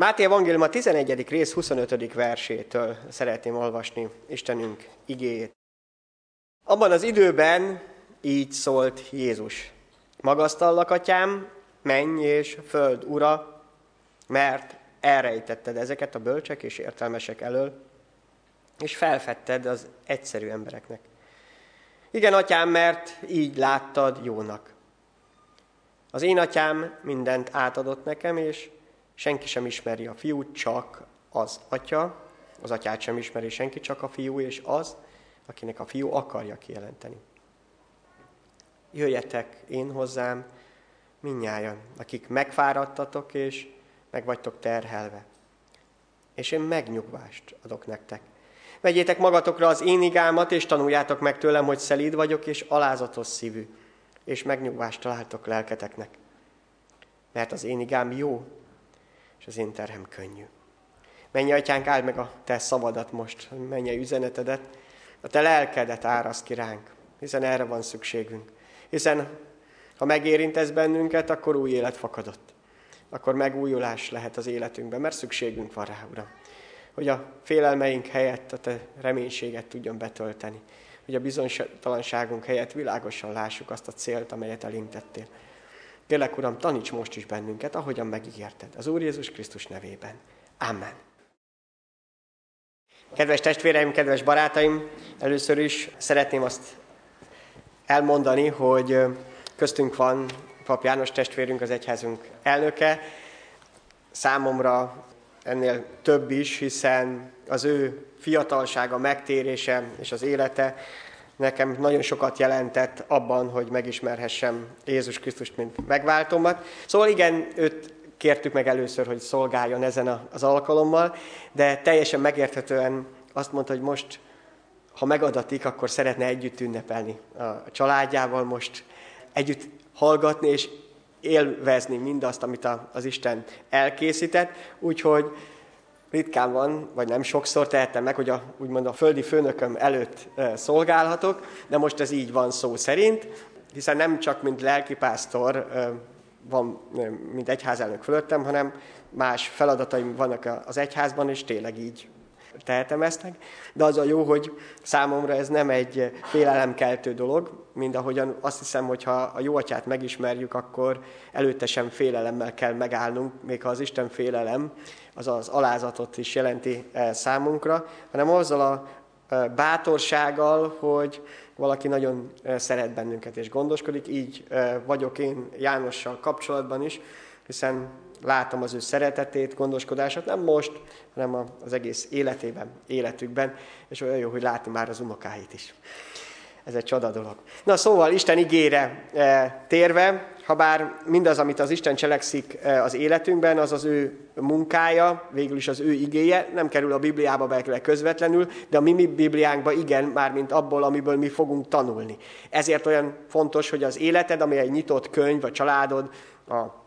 Máté Evangélium a 11. rész 25. versétől szeretném olvasni Istenünk igéjét. Abban az időben így szólt Jézus. Magasztallak, atyám, menj és föld ura, mert elrejtetted ezeket a bölcsek és értelmesek elől, és felfedted az egyszerű embereknek. Igen, atyám, mert így láttad jónak. Az én atyám mindent átadott nekem, és senki sem ismeri a fiút, csak az atya, az atyát sem ismeri senki, csak a fiú, és az, akinek a fiú akarja kijelenteni. Jöjjetek én hozzám, minnyájan, akik megfáradtatok, és meg vagytok terhelve. És én megnyugvást adok nektek. Vegyétek magatokra az én igámat, és tanuljátok meg tőlem, hogy szelíd vagyok, és alázatos szívű, és megnyugvást találtok lelketeknek. Mert az én igám jó, és az én terhem könnyű. Menj, atyánk, áld meg a te szavadat most, menj üzenetedet, a te lelkedet áraszt ki ránk, hiszen erre van szükségünk. Hiszen ha megérintesz bennünket, akkor új élet fakadott. Akkor megújulás lehet az életünkben, mert szükségünk van rá, Uram. Hogy a félelmeink helyett a te reménységet tudjon betölteni. Hogy a bizonytalanságunk helyett világosan lássuk azt a célt, amelyet elintettél. Kérlek, Uram, taníts most is bennünket, ahogyan megígérted. Az Úr Jézus Krisztus nevében. Amen. Kedves testvéreim, kedves barátaim, először is szeretném azt elmondani, hogy köztünk van Pap János testvérünk, az egyházunk elnöke. Számomra ennél több is, hiszen az ő fiatalsága, megtérése és az élete nekem nagyon sokat jelentett abban, hogy megismerhessem Jézus Krisztust, mint megváltomat. Szóval igen, őt kértük meg először, hogy szolgáljon ezen az alkalommal, de teljesen megérthetően azt mondta, hogy most, ha megadatik, akkor szeretne együtt ünnepelni a családjával, most együtt hallgatni és élvezni mindazt, amit az Isten elkészített. Úgyhogy ritkán van, vagy nem sokszor tehetem meg, hogy a, úgymond a földi főnököm előtt szolgálhatok, de most ez így van szó szerint, hiszen nem csak mint lelkipásztor van, mint egyházelnök fölöttem, hanem más feladataim vannak az egyházban, és tényleg így tehetem ezt meg. De az a jó, hogy számomra ez nem egy félelemkeltő dolog, mind ahogyan azt hiszem, hogy ha a jó atyát megismerjük, akkor előtte sem félelemmel kell megállnunk, még ha az Isten félelem az az alázatot is jelenti eh, számunkra, hanem azzal a eh, bátorsággal, hogy valaki nagyon eh, szeret bennünket és gondoskodik. Így vagyok én Jánossal kapcsolatban is, hiszen látom az ő szeretetét, gondoskodását, nem most, hanem az egész életében, életükben, és olyan jó, hogy látni már az unokáit is. Ez egy csoda dolog. Na szóval Isten igére e, térve, ha bár mindaz, amit az Isten cselekszik e, az életünkben, az az ő munkája, végül is az ő igéje, nem kerül a Bibliába be közvetlenül, de a mi, mi Bibliánkba igen, mármint abból, amiből mi fogunk tanulni. Ezért olyan fontos, hogy az életed, ami egy nyitott könyv, a családod, a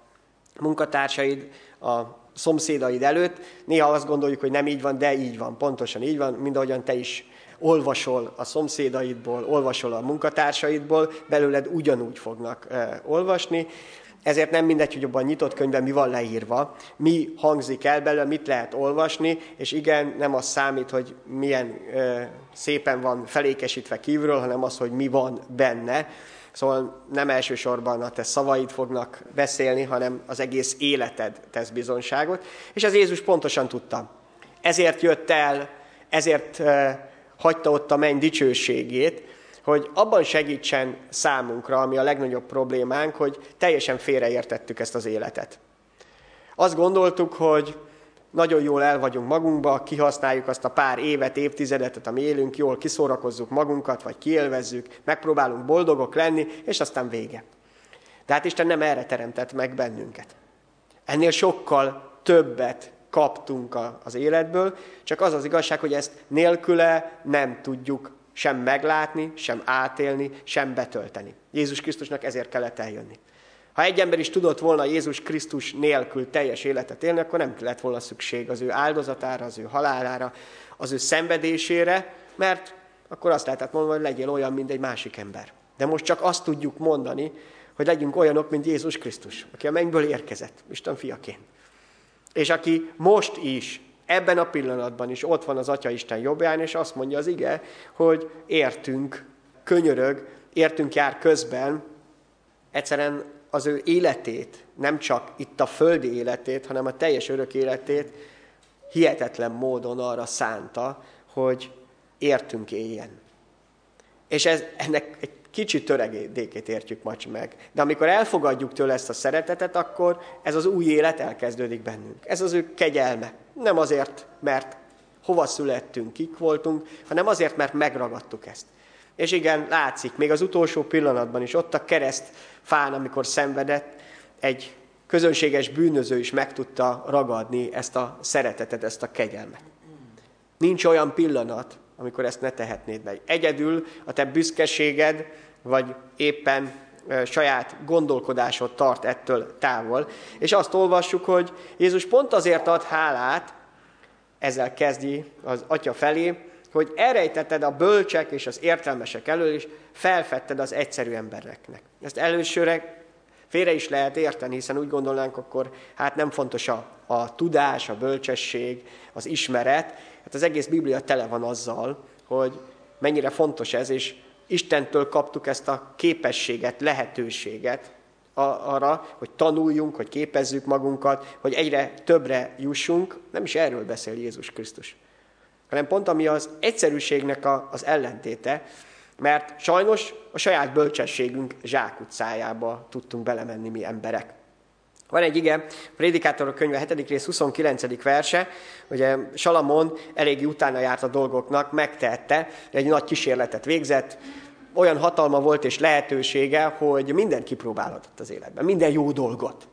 munkatársaid, a szomszédaid előtt, néha azt gondoljuk, hogy nem így van, de így van, pontosan így van, mind ahogyan te is olvasol a szomszédaidból, olvasol a munkatársaidból, belőled ugyanúgy fognak e, olvasni. Ezért nem mindegy, hogy abban nyitott könyvben mi van leírva, mi hangzik el belőle, mit lehet olvasni, és igen, nem az számít, hogy milyen e, szépen van felékesítve kívülről, hanem az, hogy mi van benne. Szóval nem elsősorban a te szavaid fognak beszélni, hanem az egész életed tesz bizonságot. És ez Jézus pontosan tudta. Ezért jött el, ezért hagyta ott a menny dicsőségét, hogy abban segítsen számunkra, ami a legnagyobb problémánk, hogy teljesen félreértettük ezt az életet. Azt gondoltuk, hogy nagyon jól el vagyunk magunkba, kihasználjuk azt a pár évet, évtizedet, ami élünk, jól kiszórakozzuk magunkat, vagy kiélvezzük, megpróbálunk boldogok lenni, és aztán vége. De hát Isten nem erre teremtett meg bennünket. Ennél sokkal többet kaptunk az életből, csak az az igazság, hogy ezt nélküle nem tudjuk sem meglátni, sem átélni, sem betölteni. Jézus Krisztusnak ezért kellett eljönni. Ha egy ember is tudott volna Jézus Krisztus nélkül teljes életet élni, akkor nem lett volna szükség az ő áldozatára, az ő halálára, az ő szenvedésére, mert akkor azt lehetett mondani, hogy legyél olyan, mint egy másik ember. De most csak azt tudjuk mondani, hogy legyünk olyanok, mint Jézus Krisztus, aki a mennyből érkezett, Isten fiaként. És aki most is, ebben a pillanatban is ott van az Atya Isten jobbján, és azt mondja az ige, hogy értünk, könyörög, értünk jár közben, egyszerűen az ő életét, nem csak itt a földi életét, hanem a teljes örök életét hihetetlen módon arra szánta, hogy értünk éljen. És ez, ennek egy kicsi töredékét értjük majd meg. De amikor elfogadjuk tőle ezt a szeretetet, akkor ez az új élet elkezdődik bennünk. Ez az ő kegyelme. Nem azért, mert hova születtünk, kik voltunk, hanem azért, mert megragadtuk ezt. És igen, látszik, még az utolsó pillanatban is, ott a kereszt fán, amikor szenvedett, egy közönséges bűnöző is meg tudta ragadni ezt a szeretetet, ezt a kegyelmet. Nincs olyan pillanat, amikor ezt ne tehetnéd meg. Egyedül a te büszkeséged, vagy éppen saját gondolkodásod tart ettől távol. És azt olvassuk, hogy Jézus pont azért ad hálát, ezzel kezdi az atya felé, hogy elrejtetted a bölcsek és az értelmesek elől, és felfedted az egyszerű embereknek. Ezt elősőre félre is lehet érteni, hiszen úgy gondolnánk, akkor hát nem fontos a, a tudás, a bölcsesség, az ismeret. Hát az egész Biblia tele van azzal, hogy mennyire fontos ez, és Istentől kaptuk ezt a képességet, lehetőséget arra, hogy tanuljunk, hogy képezzük magunkat, hogy egyre többre jussunk. Nem is erről beszél Jézus Krisztus, hanem pont ami az egyszerűségnek a, az ellentéte, mert sajnos a saját bölcsességünk zsákutcájába tudtunk belemenni mi emberek. Van egy ige, Prédikátorok könyve 7. rész 29. verse, ugye Salamon eléggé utána járt a dolgoknak, megtehette, egy nagy kísérletet végzett, olyan hatalma volt és lehetősége, hogy mindent kipróbálhatott az életben, minden jó dolgot.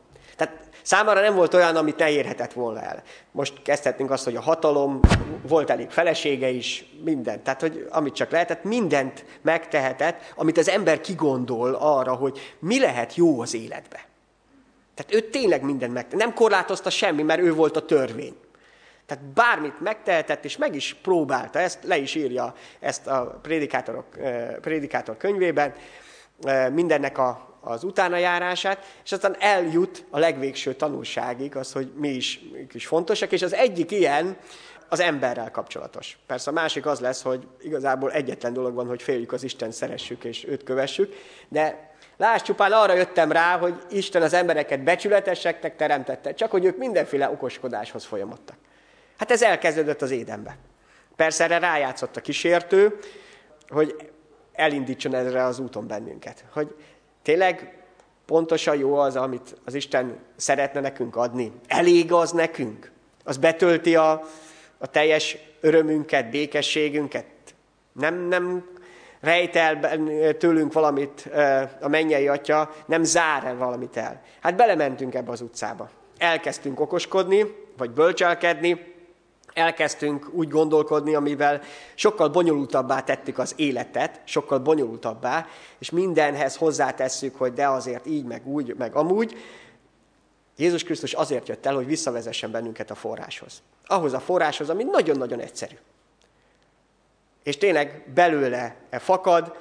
Számára nem volt olyan, amit ne érhetett volna el. Most kezdhetnénk azt, hogy a hatalom, volt elég felesége is, minden. Tehát, hogy amit csak lehetett, mindent megtehetett, amit az ember kigondol arra, hogy mi lehet jó az életbe. Tehát ő tényleg mindent megtett. Nem korlátozta semmi, mert ő volt a törvény. Tehát bármit megtehetett, és meg is próbálta, ezt le is írja ezt a prédikátorok, prédikátor könyvében, mindennek a, az utánajárását, és aztán eljut a legvégső tanulságig, az, hogy mi is, mi is fontosak, és az egyik ilyen az emberrel kapcsolatos. Persze a másik az lesz, hogy igazából egyetlen dolog van, hogy féljük az Isten, szeressük és őt kövessük, de Lásd, csupán arra jöttem rá, hogy Isten az embereket becsületeseknek teremtette, csak hogy ők mindenféle okoskodáshoz folyamodtak. Hát ez elkezdődött az édenbe. Persze erre rájátszott a kísértő, hogy elindítson ezre az úton bennünket. Hogy tényleg pontosan jó az, amit az Isten szeretne nekünk adni. Elég az nekünk. Az betölti a, a teljes örömünket, békességünket. Nem, nem rejt el tőlünk valamit a mennyei atya, nem zár el valamit el. Hát belementünk ebbe az utcába. Elkezdtünk okoskodni, vagy bölcselkedni, elkezdtünk úgy gondolkodni, amivel sokkal bonyolultabbá tettük az életet, sokkal bonyolultabbá, és mindenhez hozzátesszük, hogy de azért így, meg úgy, meg amúgy. Jézus Krisztus azért jött el, hogy visszavezessen bennünket a forráshoz. Ahhoz a forráshoz, ami nagyon-nagyon egyszerű. És tényleg belőle fakad,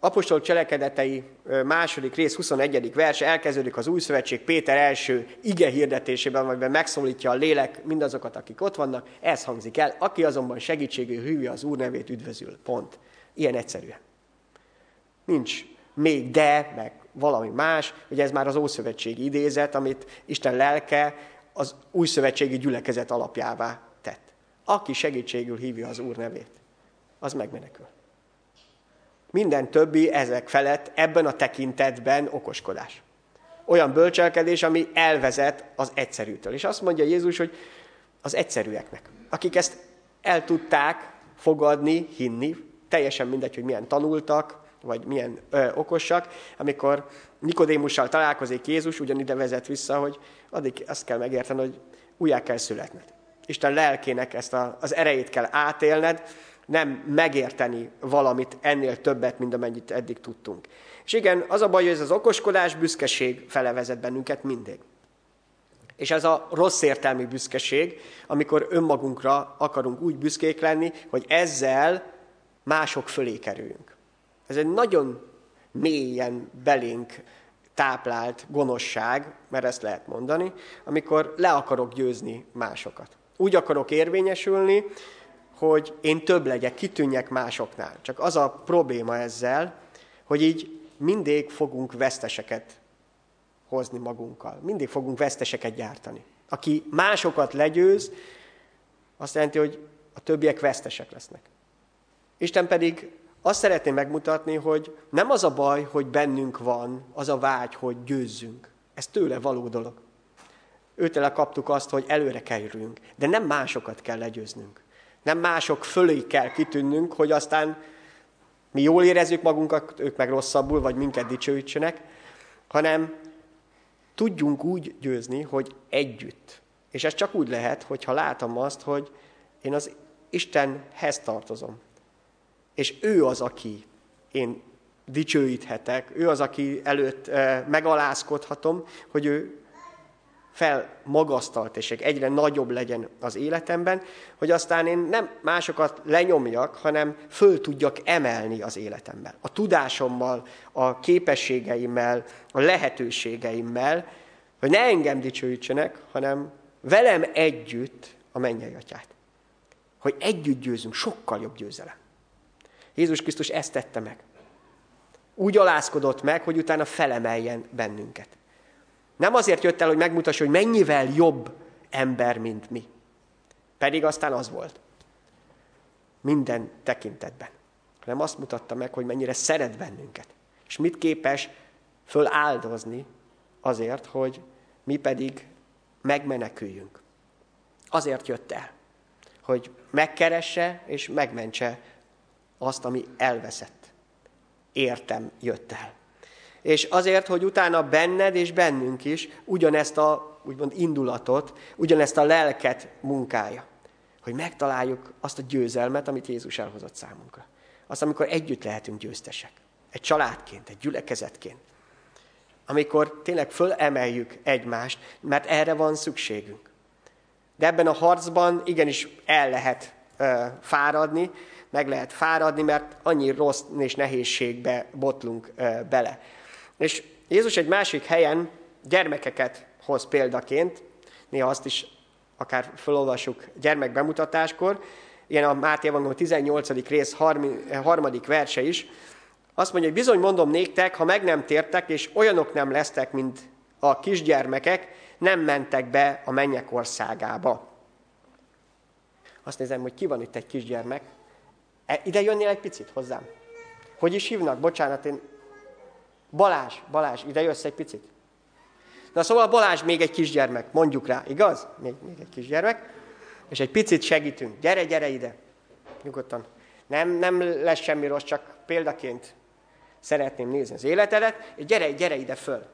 Apostol cselekedetei második rész 21. verse elkezdődik az új szövetség Péter első ige hirdetésében, amiben megszólítja a lélek mindazokat, akik ott vannak. Ez hangzik el, aki azonban segítségű hívja az Úr nevét üdvözül. Pont. Ilyen egyszerűen. Nincs még de, meg valami más, ugye ez már az Ószövetségi idézet, amit Isten lelke az új szövetségi gyülekezet alapjává tett. Aki segítségül hívja az Úr nevét, az megmenekül. Minden többi ezek felett ebben a tekintetben okoskodás. Olyan bölcselkedés, ami elvezet az egyszerűtől. És azt mondja Jézus, hogy az egyszerűeknek, akik ezt el tudták fogadni, hinni, teljesen mindegy, hogy milyen tanultak, vagy milyen ö, okosak, amikor Nikodémussal találkozik Jézus, ugyanide vezet vissza, hogy addig azt kell megérteni, hogy újjá kell születned. Isten lelkének ezt a, az erejét kell átélned, nem megérteni valamit ennél többet, mint amennyit eddig tudtunk. És igen, az a baj, hogy ez az okoskodás, büszkeség fele vezet bennünket mindig. És ez a rossz értelmi büszkeség, amikor önmagunkra akarunk úgy büszkék lenni, hogy ezzel mások fölé kerüljünk. Ez egy nagyon mélyen belénk táplált gonoszság, mert ezt lehet mondani, amikor le akarok győzni másokat. Úgy akarok érvényesülni, hogy én több legyek, kitűnjek másoknál. Csak az a probléma ezzel, hogy így mindig fogunk veszteseket hozni magunkkal. Mindig fogunk veszteseket gyártani. Aki másokat legyőz, azt jelenti, hogy a többiek vesztesek lesznek. Isten pedig azt szeretné megmutatni, hogy nem az a baj, hogy bennünk van az a vágy, hogy győzzünk. Ez tőle való dolog. Őtele kaptuk azt, hogy előre kerüljünk, de nem másokat kell legyőznünk. Nem mások fölé kell kitűnnünk, hogy aztán mi jól érezzük magunkat, ők meg rosszabbul, vagy minket dicsőítsenek, hanem tudjunk úgy győzni, hogy együtt. És ez csak úgy lehet, hogyha látom azt, hogy én az Istenhez tartozom. És ő az, aki én dicsőíthetek, ő az, aki előtt megalázkodhatom, hogy ő felmagasztalt, és egyre nagyobb legyen az életemben, hogy aztán én nem másokat lenyomjak, hanem föl tudjak emelni az életemben. A tudásommal, a képességeimmel, a lehetőségeimmel, hogy ne engem dicsőítsenek, hanem velem együtt a mennyei atyát. Hogy együtt győzünk, sokkal jobb győzelem. Jézus Krisztus ezt tette meg. Úgy alázkodott meg, hogy utána felemeljen bennünket. Nem azért jött el, hogy megmutassa, hogy mennyivel jobb ember, mint mi. Pedig aztán az volt. Minden tekintetben. Hanem azt mutatta meg, hogy mennyire szeret bennünket. És mit képes föláldozni azért, hogy mi pedig megmeneküljünk. Azért jött el, hogy megkeresse és megmentse azt, ami elveszett. Értem jött el. És azért, hogy utána benned és bennünk is ugyanezt a úgymond indulatot, ugyanezt a lelket munkája. Hogy megtaláljuk azt a győzelmet, amit Jézus elhozott számunkra. Azt, amikor együtt lehetünk győztesek. Egy családként, egy gyülekezetként. Amikor tényleg fölemeljük egymást, mert erre van szükségünk. De ebben a harcban igenis el lehet ö, fáradni, meg lehet fáradni, mert annyi rossz és nehézségbe botlunk ö, bele. És Jézus egy másik helyen gyermekeket hoz példaként, néha azt is akár felolvasjuk gyermekbemutatáskor, ilyen a Máté Evangélium 18. rész harmadik verse is, azt mondja, hogy bizony mondom néktek, ha meg nem tértek, és olyanok nem lesztek, mint a kisgyermekek, nem mentek be a mennyek országába. Azt nézem, hogy ki van itt egy kisgyermek. E, ide jönnél egy picit hozzám? Hogy is hívnak? Bocsánat, én Balázs, Balázs, ide jössz egy picit? Na szóval Balázs még egy kisgyermek, mondjuk rá, igaz? Még, még egy kisgyermek. És egy picit segítünk. Gyere, gyere ide. Nyugodtan. Nem, nem lesz semmi rossz, csak példaként szeretném nézni az életedet, és gyere, gyere ide föl.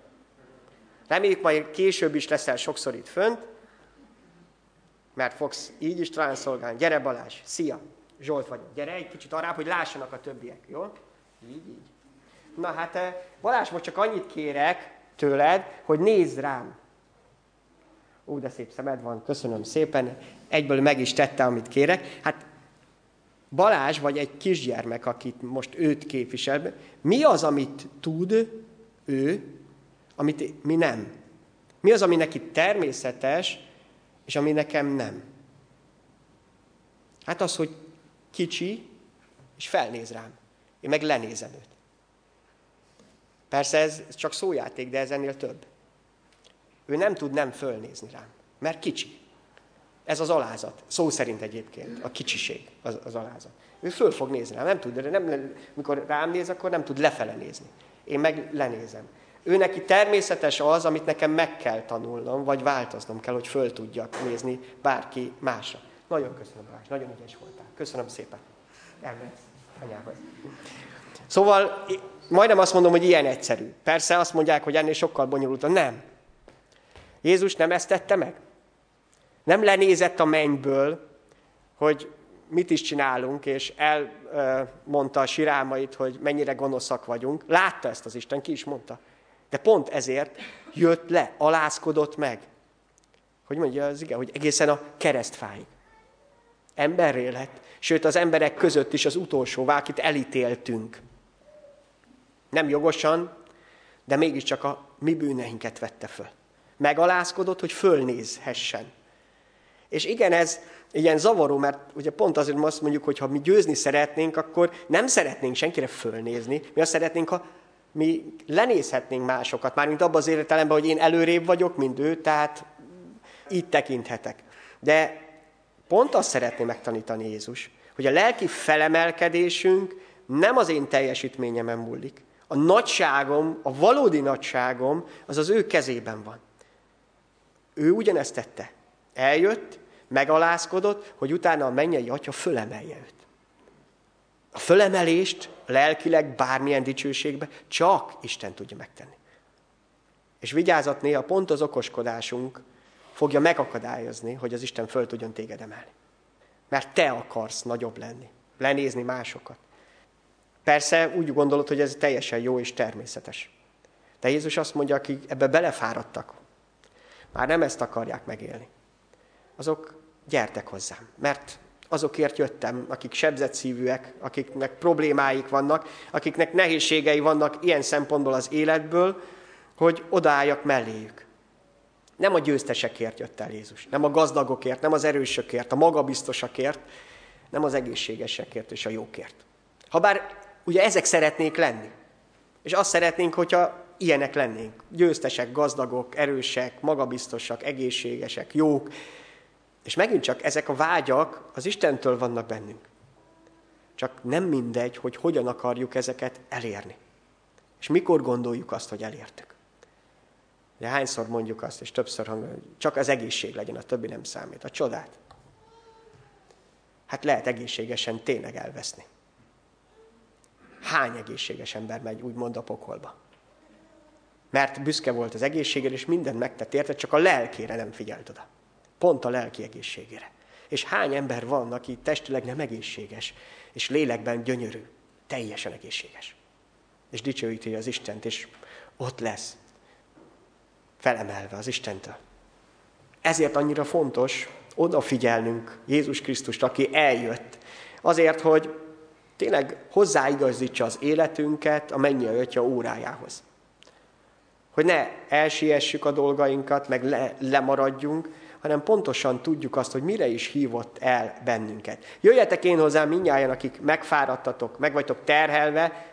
Reméljük majd később is leszel sokszor itt fönt, mert fogsz így is talán szolgálni. Gyere Balázs, szia, Zsolt vagyok. Gyere egy kicsit arra, hogy lássanak a többiek, jó? Így, így. Na hát eh, Balázs, most csak annyit kérek tőled, hogy nézd rám. Ó, de szép szemed van, köszönöm szépen. Egyből meg is tette, amit kérek. Hát Balázs vagy egy kisgyermek, akit most őt képvisel, mi az, amit tud ő, amit mi nem? Mi az, ami neki természetes, és ami nekem nem? Hát az, hogy kicsi, és felnéz rám. Én meg lenézem őt. Persze ez csak szójáték, de ez ennél több. Ő nem tud nem fölnézni rám, mert kicsi. Ez az alázat. Szó szerint egyébként a kicsiség az, az alázat. Ő föl fog nézni rám, nem tud, de nem, mikor rám néz, akkor nem tud lefele nézni. Én meg lenézem. Ő neki természetes az, amit nekem meg kell tanulnom, vagy változnom kell, hogy föl tudjak nézni bárki másra. Nagyon köszönöm, Balázs, nagyon ügyes voltál. Köszönöm szépen. Elmehetsz anyához. Szóval majdnem azt mondom, hogy ilyen egyszerű. Persze azt mondják, hogy ennél sokkal bonyolultabb. Nem. Jézus nem ezt tette meg? Nem lenézett a mennyből, hogy mit is csinálunk, és elmondta a sirámait, hogy mennyire gonoszak vagyunk. Látta ezt az Isten, ki is mondta. De pont ezért jött le, alázkodott meg. Hogy mondja az igen, hogy egészen a keresztfáig. Emberré lett, sőt az emberek között is az utolsó, akit elítéltünk. Nem jogosan, de mégiscsak a mi bűneinket vette föl. Megalázkodott, hogy fölnézhessen. És igen, ez ilyen zavaró, mert ugye pont azért azt mondjuk, hogy ha mi győzni szeretnénk, akkor nem szeretnénk senkire fölnézni, mi azt szeretnénk, ha mi lenézhetnénk másokat, mármint abban az értelemben, hogy én előrébb vagyok, mint ő, tehát így tekinthetek. De pont azt szeretné megtanítani Jézus, hogy a lelki felemelkedésünk nem az én teljesítményemen múlik. A nagyságom, a valódi nagyságom, az az ő kezében van. Ő ugyanezt tette. Eljött, megalázkodott, hogy utána a mennyei atya fölemelje őt. A fölemelést lelkileg bármilyen dicsőségbe csak Isten tudja megtenni. És vigyázat néha pont az okoskodásunk fogja megakadályozni, hogy az Isten föl tudjon téged emelni. Mert te akarsz nagyobb lenni, lenézni másokat. Persze úgy gondolod, hogy ez teljesen jó és természetes. De Jézus azt mondja, akik ebbe belefáradtak, már nem ezt akarják megélni. Azok gyertek hozzám, mert azokért jöttem, akik sebzett szívűek, akiknek problémáik vannak, akiknek nehézségei vannak ilyen szempontból az életből, hogy odaálljak melléjük. Nem a győztesekért jött el Jézus, nem a gazdagokért, nem az erősökért, a magabiztosakért, nem az egészségesekért és a jókért. Habár ugye ezek szeretnék lenni. És azt szeretnénk, hogyha ilyenek lennénk. Győztesek, gazdagok, erősek, magabiztosak, egészségesek, jók. És megint csak ezek a vágyak az Istentől vannak bennünk. Csak nem mindegy, hogy hogyan akarjuk ezeket elérni. És mikor gondoljuk azt, hogy elértük. De hányszor mondjuk azt, és többször hangoljuk, hogy csak az egészség legyen, a többi nem számít. A csodát. Hát lehet egészségesen tényleg elveszni. Hány egészséges ember megy úgymond a pokolba? Mert büszke volt az egészségére, és mindent megtett érte, csak a lelkére nem figyelt oda. Pont a lelki egészségére. És hány ember van, aki testileg nem egészséges, és lélekben gyönyörű, teljesen egészséges. És dicsőíti az Istent, és ott lesz, felemelve az Istentől. Ezért annyira fontos odafigyelnünk Jézus Krisztust, aki eljött. Azért, hogy tényleg hozzáigazítsa az életünket a mennyi atya órájához. Hogy ne elsiessük a dolgainkat, meg le, lemaradjunk, hanem pontosan tudjuk azt, hogy mire is hívott el bennünket. Jöjjetek én hozzám mindjárt, akik megfáradtatok, meg vagytok terhelve,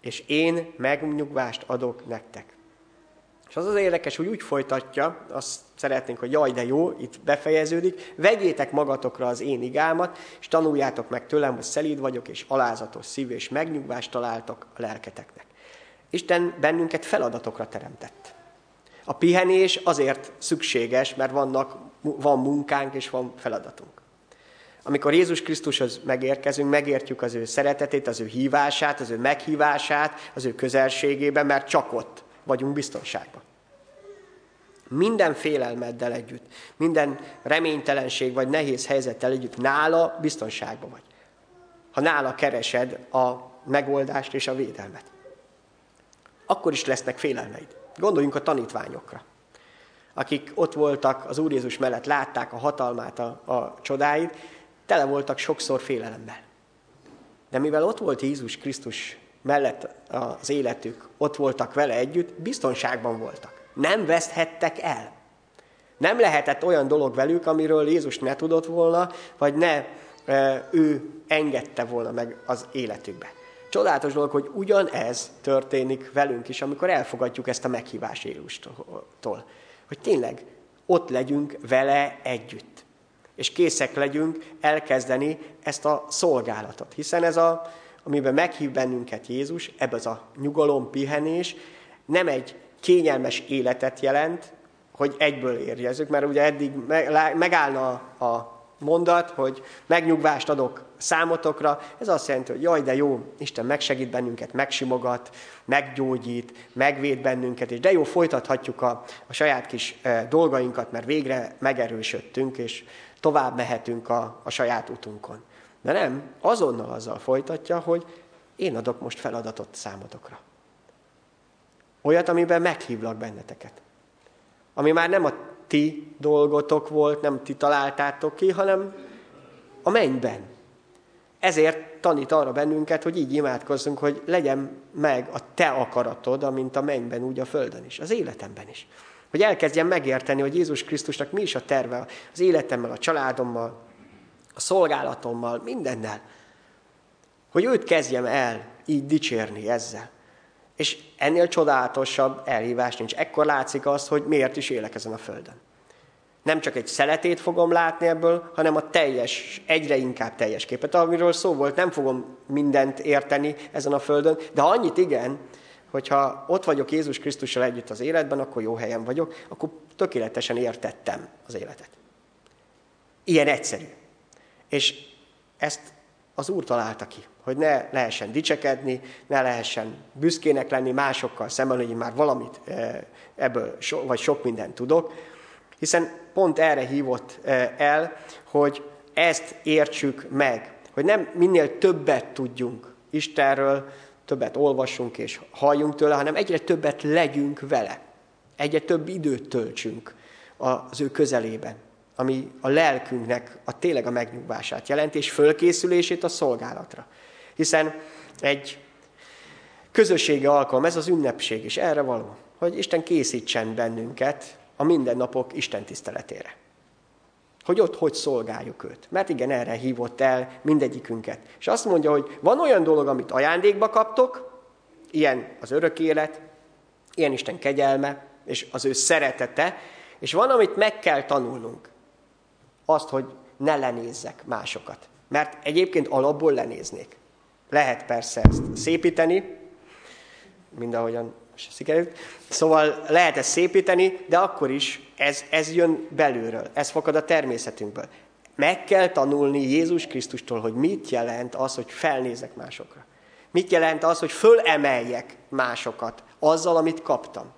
és én megnyugvást adok nektek. És az az érdekes, hogy úgy folytatja, azt szeretnénk, hogy jaj, de jó, itt befejeződik, vegyétek magatokra az én igámat, és tanuljátok meg tőlem, hogy szelíd vagyok, és alázatos szív, és megnyugvást találtok a lelketeknek. Isten bennünket feladatokra teremtett. A pihenés azért szükséges, mert vannak, van munkánk és van feladatunk. Amikor Jézus Krisztushoz megérkezünk, megértjük az ő szeretetét, az ő hívását, az ő meghívását, az ő közelségében, mert csak ott vagyunk biztonságban. Minden félelmeddel együtt, minden reménytelenség vagy nehéz helyzettel együtt nála biztonságban vagy. Ha nála keresed a megoldást és a védelmet. Akkor is lesznek félelmeid. Gondoljunk a tanítványokra, akik ott voltak az Úr Jézus mellett, látták a hatalmát, a, a csodáit, tele voltak sokszor félelemmel. De mivel ott volt Jézus Krisztus mellett az életük, ott voltak vele együtt, biztonságban voltak. Nem veszthettek el. Nem lehetett olyan dolog velük, amiről Jézus ne tudott volna, vagy ne e, ő engedte volna meg az életükbe. Csodálatos dolog, hogy ugyanez történik velünk is, amikor elfogadjuk ezt a meghívás Jézustól. Hogy tényleg ott legyünk vele együtt. És készek legyünk elkezdeni ezt a szolgálatot. Hiszen ez a, amiben meghív bennünket Jézus, ebbe az a nyugalom, pihenés, nem egy kényelmes életet jelent, hogy egyből érjezzük, mert ugye eddig megállna a mondat, hogy megnyugvást adok számotokra, ez azt jelenti, hogy jaj, de jó, Isten megsegít bennünket, megsimogat, meggyógyít, megvéd bennünket, és de jó, folytathatjuk a, a saját kis e, dolgainkat, mert végre megerősödtünk, és tovább mehetünk a, a saját utunkon. De nem, azonnal azzal folytatja, hogy én adok most feladatot számotokra. Olyat, amiben meghívlak benneteket. Ami már nem a ti dolgotok volt, nem ti találtátok ki, hanem a mennyben. ezért tanít arra bennünket, hogy így imádkozzunk, hogy legyen meg a te akaratod, amint a mennyben, úgy a földön is, az életemben is. Hogy elkezdjem megérteni, hogy Jézus Krisztusnak mi is a terve az életemmel, a családommal, a szolgálatommal, mindennel. Hogy őt kezdjem el így dicsérni ezzel. És ennél csodálatosabb elhívás nincs. Ekkor látszik az, hogy miért is élek ezen a földön. Nem csak egy szeletét fogom látni ebből, hanem a teljes, egyre inkább teljes képet. Amiről szó volt, nem fogom mindent érteni ezen a földön, de annyit igen, hogyha ott vagyok Jézus Krisztussal együtt az életben, akkor jó helyen vagyok, akkor tökéletesen értettem az életet. Ilyen egyszerű. És ezt az Úr találta ki, hogy ne lehessen dicsekedni, ne lehessen büszkének lenni másokkal szemben, hogy én már valamit eh, ebből, vagy sok mindent tudok, hiszen pont erre hívott eh, el, hogy ezt értsük meg, hogy nem minél többet tudjunk Istenről, többet olvassunk és halljunk tőle, hanem egyre többet legyünk vele. Egyre több időt töltsünk az ő közelében, ami a lelkünknek a tényleg a megnyugvását jelenti, és fölkészülését a szolgálatra. Hiszen egy közösségi alkalom, ez az ünnepség is erre való, hogy Isten készítsen bennünket a mindennapok Isten tiszteletére. Hogy ott hogy szolgáljuk őt. Mert igen, erre hívott el mindegyikünket. És azt mondja, hogy van olyan dolog, amit ajándékba kaptok, ilyen az örök élet, ilyen Isten kegyelme, és az ő szeretete, és van, amit meg kell tanulnunk. Azt, hogy ne lenézzek másokat. Mert egyébként alapból lenéznék. Lehet persze ezt szépíteni, mindahogyan sikerült. Szóval lehet ezt szépíteni, de akkor is ez, ez jön belülről, ez fakad a természetünkből. Meg kell tanulni Jézus Krisztustól, hogy mit jelent az, hogy felnézek másokra. Mit jelent az, hogy fölemeljek másokat azzal, amit kaptam.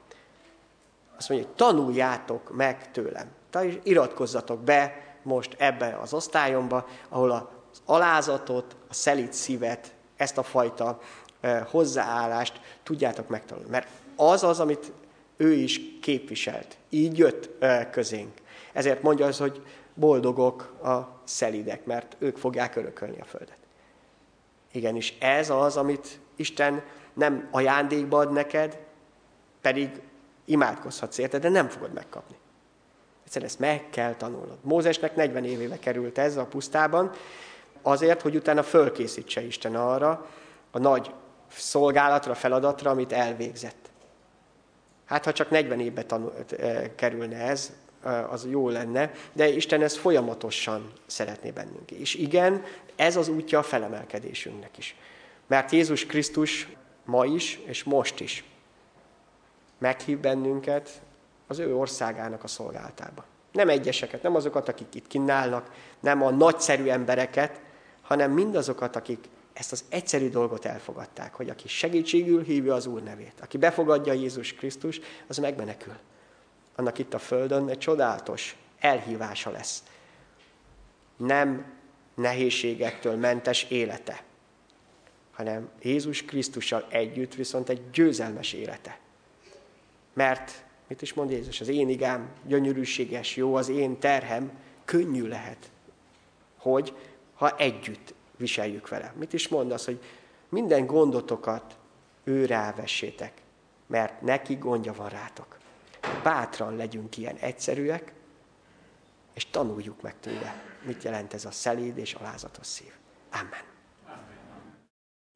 Azt mondja, hogy tanuljátok meg tőlem. Tehát iratkozzatok be most ebben az osztályomba, ahol az alázatot, a szelít szívet, ezt a fajta hozzáállást tudjátok megtanulni. Mert az az, amit ő is képviselt. Így jött közénk. Ezért mondja az, hogy boldogok a szelidek, mert ők fogják örökölni a földet. Igenis, ez az, amit Isten nem ajándékba ad neked, pedig imádkozhatsz érte, de nem fogod megkapni. Egyszerűen ezt meg kell tanulnod. Mózesnek 40 évébe került ez a pusztában, azért, hogy utána fölkészítse Isten arra a nagy szolgálatra, feladatra, amit elvégzett. Hát, ha csak 40 évbe tanul, kerülne ez, az jó lenne, de Isten ezt folyamatosan szeretné bennünk. És igen, ez az útja a felemelkedésünknek is. Mert Jézus Krisztus ma is, és most is meghív bennünket az ő országának a szolgáltába. Nem egyeseket, nem azokat, akik itt kinnálnak, nem a nagyszerű embereket, hanem mindazokat, akik ezt az egyszerű dolgot elfogadták, hogy aki segítségül hívja az Úr nevét, aki befogadja Jézus Krisztus, az megmenekül. Annak itt a Földön egy csodálatos elhívása lesz. Nem nehézségektől mentes élete, hanem Jézus Krisztussal együtt viszont egy győzelmes élete. Mert, mit is mond Jézus, az én igám gyönyörűséges, jó, az én terhem könnyű lehet. Hogy? Ha együtt viseljük vele. Mit is mondasz, hogy minden gondotokat ő rávessétek, mert neki gondja van rátok. Bátran legyünk ilyen egyszerűek, és tanuljuk meg tőle, mit jelent ez a szeléd és alázatos szív. Amen.